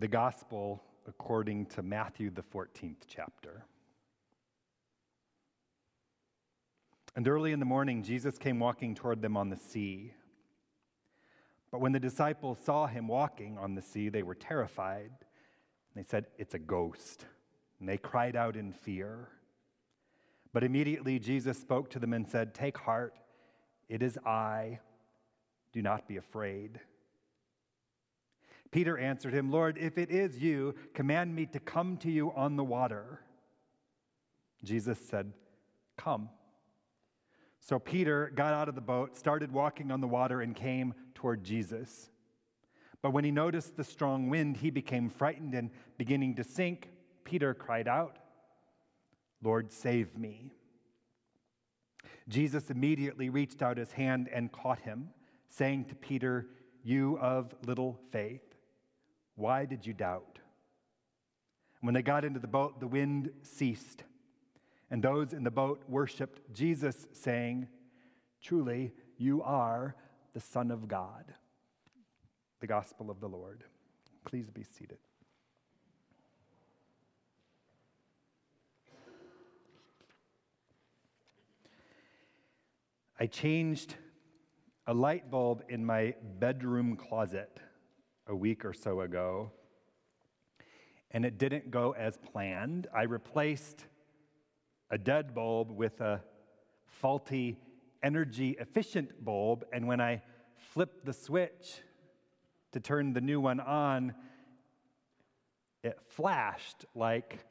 the gospel according to Matthew, the 14th chapter. And early in the morning, Jesus came walking toward them on the sea. But when the disciples saw him walking on the sea, they were terrified. They said, It's a ghost. And they cried out in fear. But immediately Jesus spoke to them and said, Take heart, it is I. Do not be afraid. Peter answered him, Lord, if it is you, command me to come to you on the water. Jesus said, Come. So Peter got out of the boat, started walking on the water, and came toward Jesus. But when he noticed the strong wind, he became frightened and beginning to sink. Peter cried out, Lord, save me. Jesus immediately reached out his hand and caught him, saying to Peter, You of little faith. Why did you doubt? When they got into the boat, the wind ceased, and those in the boat worshiped Jesus, saying, Truly, you are the Son of God. The Gospel of the Lord. Please be seated. I changed a light bulb in my bedroom closet a week or so ago, and it didn't go as planned. I replaced a dead bulb with a faulty energy efficient bulb, and when I flipped the switch to turn the new one on, it flashed like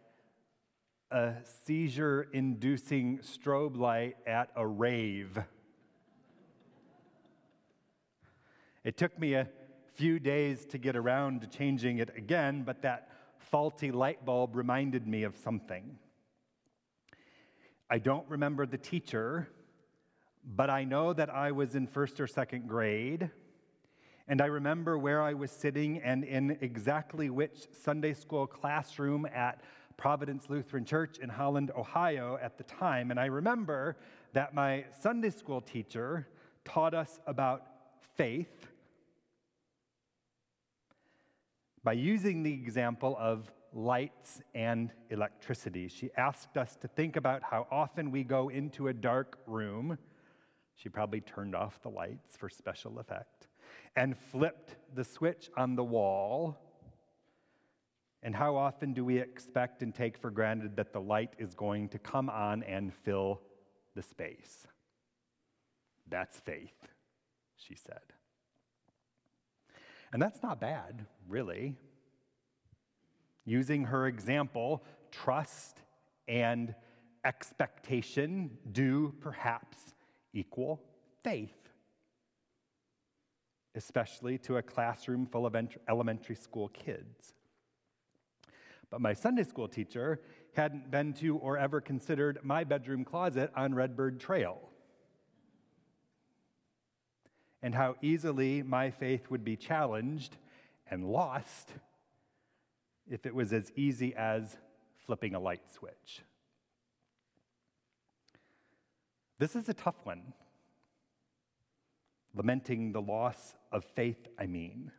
a seizure inducing strobe light at a rave. It took me a few days to get around to changing it again, but that faulty light bulb reminded me of something. I don't remember the teacher, but I know that I was in first or second grade. And I remember where I was sitting and in exactly which Sunday school classroom at Providence Lutheran Church in Holland, Ohio at the time. And I remember that my Sunday school teacher taught us about faith by using the example of lights and electricity. She asked us to think about how often we go into a dark room. She probably turned off the lights for special effect and flipped the switch on the wall. And how often do we expect and take for granted that the light is going to come on and fill the space? That's faith, she said. And that's not bad, really. Using her example, trust and expectation do perhaps equal faith, especially to a classroom full of elementary school kids. But my Sunday school teacher hadn't been to or ever considered my bedroom closet on Redbird Trail and how easily my faith would be challenged and lost if it was as easy as flipping a light switch. This is a tough one. Lamenting the loss of faith, I mean.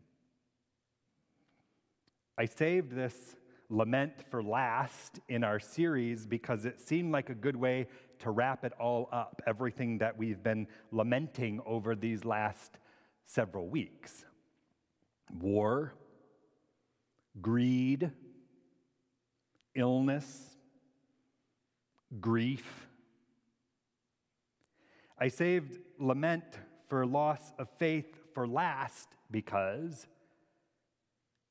I saved this lament for last in our series because it seemed like a good way to wrap it all up, everything that we've been lamenting over these last several weeks war, greed, illness, grief. I saved lament for loss of faith for last because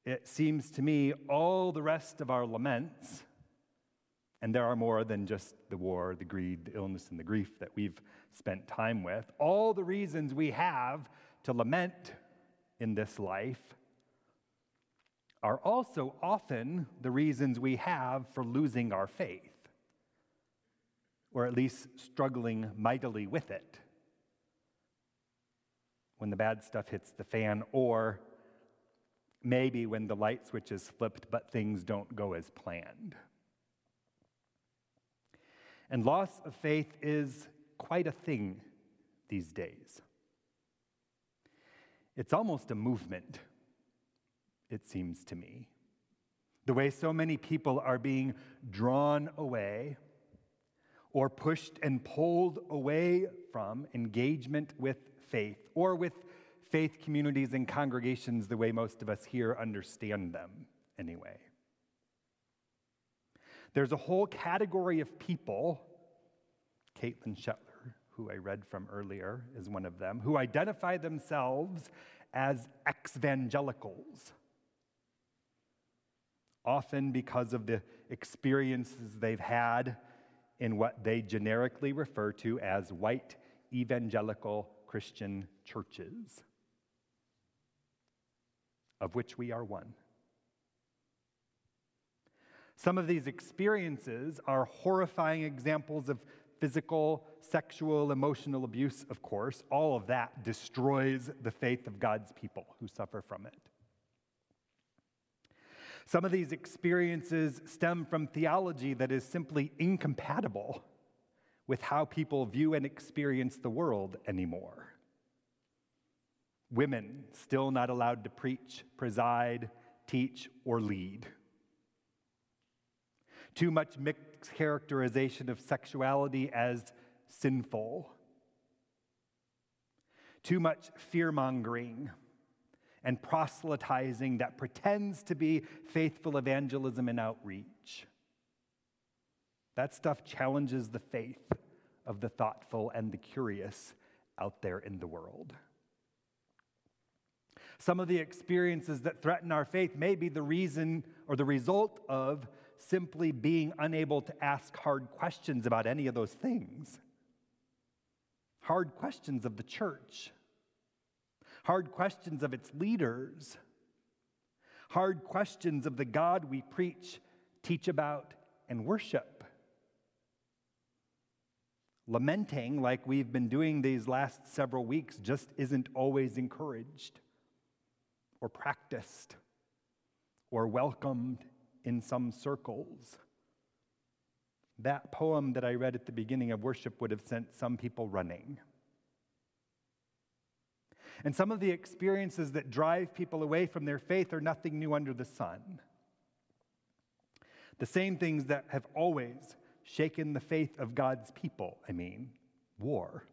it seems to me all the rest of our laments, and there are more than just the war, the greed, the illness, and the grief that we've spent time with, all the reasons we have to lament in this life are also often the reasons we have for losing our faith, or at least struggling mightily with it. When the bad stuff hits the fan, or maybe when the light switch is flipped but things don't go as planned. And loss of faith is quite a thing these days. It's almost a movement it seems to me. the way so many people are being drawn away or pushed and pulled away from engagement with faith or with faith communities and congregations the way most of us here understand them, anyway. There's a whole category of people, Caitlin Shetler, who I read from earlier, is one of them, who identify themselves as evangelicals, often because of the experiences they've had in what they generically refer to as white evangelical Christian churches, of which we are one. Some of these experiences are horrifying examples of physical, sexual, emotional abuse, of course. All of that destroys the faith of God's people who suffer from it. Some of these experiences stem from theology that is simply incompatible with how people view and experience the world anymore. Women still not allowed to preach, preside, teach, or lead. Too much mixed characterization of sexuality as sinful. Too much fear mongering and proselytizing that pretends to be faithful evangelism and outreach. That stuff challenges the faith of the thoughtful and the curious out there in the world. Some of the experiences that threaten our faith may be the reason or the result of simply being unable to ask hard questions about any of those things. Hard questions of the church hard questions of its leaders, hard questions of the God we preach, teach about, and worship. Lamenting, like we've been doing these last several weeks, just isn't always encouraged or practiced or welcomed in some circles. That poem that I read at the beginning of worship would have sent some people running. And some of the experiences that drive people away from their faith are nothing new under the sun. The same things that have always shaken the faith of God's people I mean, war,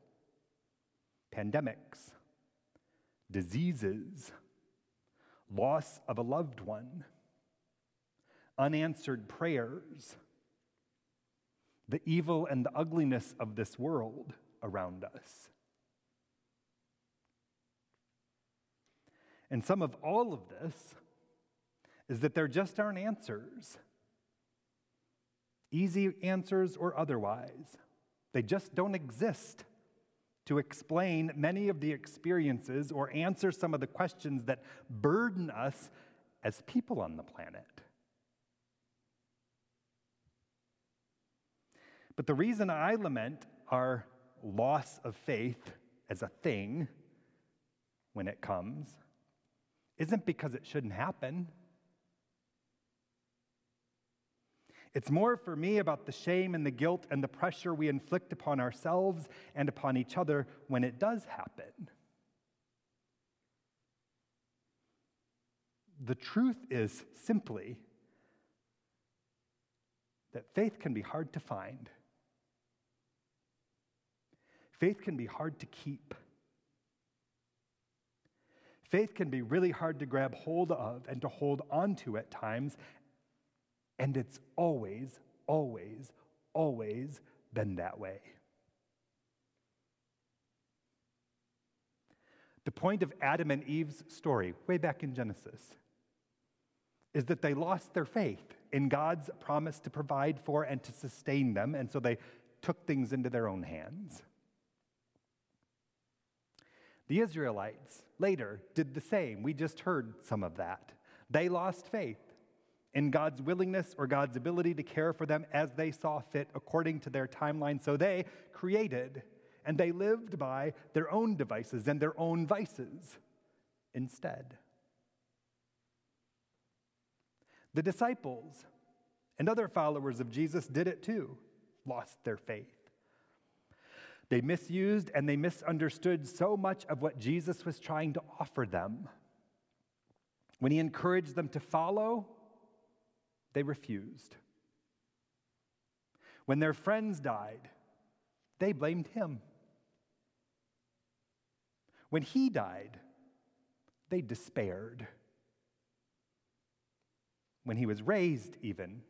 pandemics, diseases, loss of a loved one, unanswered prayers, the evil and the ugliness of this world around us. And some of all of this is that there just aren't answers, easy answers or otherwise. They just don't exist to explain many of the experiences or answer some of the questions that burden us as people on the planet. But the reason I lament our loss of faith as a thing when it comes isn't because it shouldn't happen. It's more for me about the shame and the guilt and the pressure we inflict upon ourselves and upon each other when it does happen. The truth is simply that faith can be hard to find. Faith can be hard to keep. Faith can be really hard to grab hold of and to hold onto at times, and it's always, always, always been that way. The point of Adam and Eve's story, way back in Genesis, is that they lost their faith in God's promise to provide for and to sustain them, and so they took things into their own hands. The Israelites later did the same. We just heard some of that. They lost faith in God's willingness or God's ability to care for them as they saw fit according to their timeline. So they created and they lived by their own devices and their own vices instead. The disciples and other followers of Jesus did it too, lost their faith. They misused and they misunderstood so much of what Jesus was trying to offer them. When he encouraged them to follow, they refused. When their friends died, they blamed him. When he died, they despaired. When he was raised, even,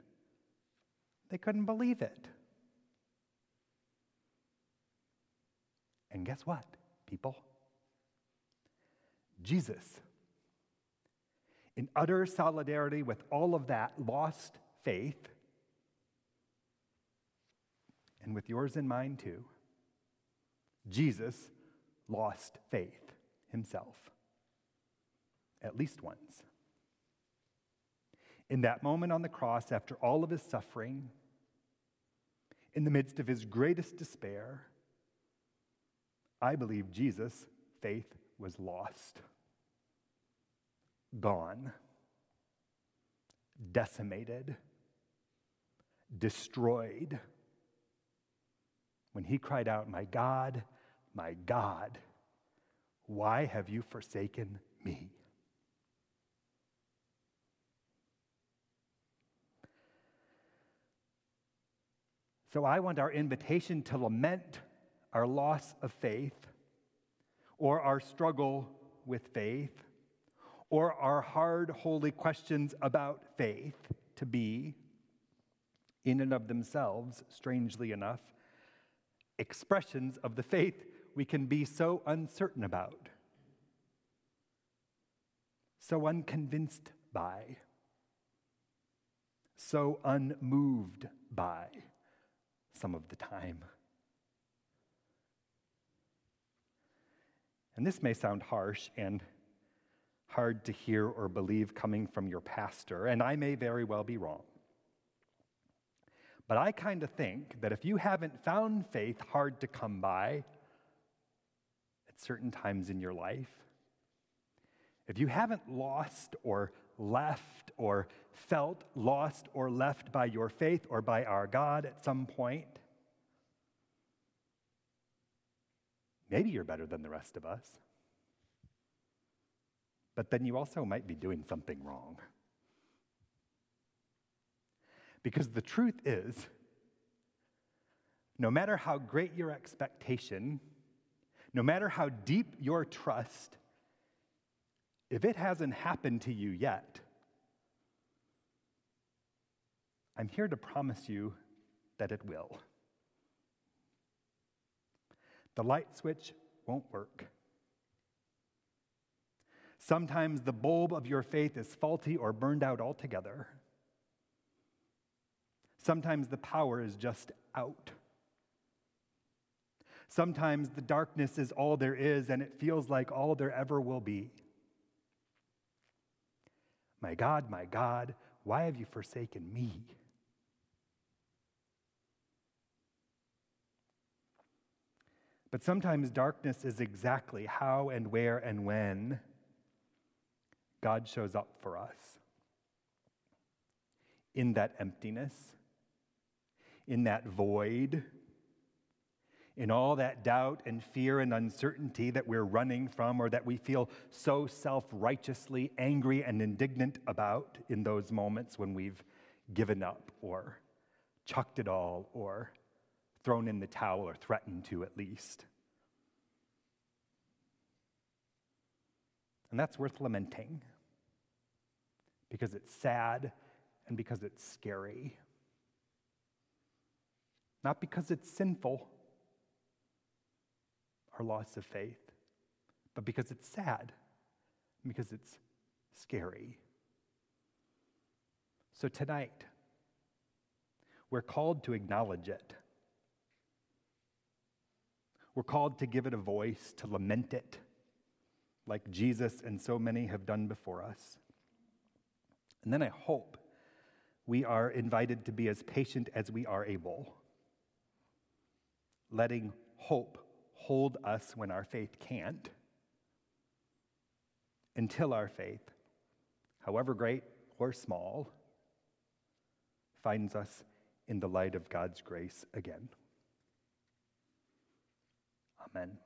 they couldn't believe it. And guess what, people? Jesus, in utter solidarity with all of that, lost faith, and with yours and mine too. Jesus lost faith himself, at least once. In that moment on the cross, after all of his suffering, in the midst of his greatest despair, I believe Jesus' faith was lost, gone, decimated, destroyed. When he cried out, My God, my God, why have you forsaken me? So I want our invitation to lament our loss of faith, or our struggle with faith, or our hard, holy questions about faith to be, in and of themselves, strangely enough, expressions of the faith we can be so uncertain about, so unconvinced by, so unmoved by some of the time. And this may sound harsh and hard to hear or believe coming from your pastor, and I may very well be wrong. But I kind of think that if you haven't found faith hard to come by at certain times in your life, if you haven't lost or left or felt lost or left by your faith or by our God at some point, maybe you're better than the rest of us. But then you also might be doing something wrong. Because the truth is, no matter how great your expectation, no matter how deep your trust, if it hasn't happened to you yet, I'm here to promise you that it will. The light switch won't work. Sometimes the bulb of your faith is faulty or burned out altogether. Sometimes the power is just out. Sometimes the darkness is all there is and it feels like all there ever will be. My God, my God, why have you forsaken me? But sometimes darkness is exactly how and where and when God shows up for us. In that emptiness, in that void, in all that doubt and fear and uncertainty that we're running from or that we feel so self righteously angry and indignant about in those moments when we've given up or chucked it all or thrown in the towel or threatened to at least. And that's worth lamenting because it's sad and because it's scary. Not because it's sinful, our loss of faith, but because it's sad, because it's scary. So tonight, we're called to acknowledge it. We're called to give it a voice, to lament it, like Jesus and so many have done before us. And then I hope we are invited to be as patient as we are able, letting hope hold us when our faith can't, until our faith, however great or small, finds us in the light of God's grace again. Amen.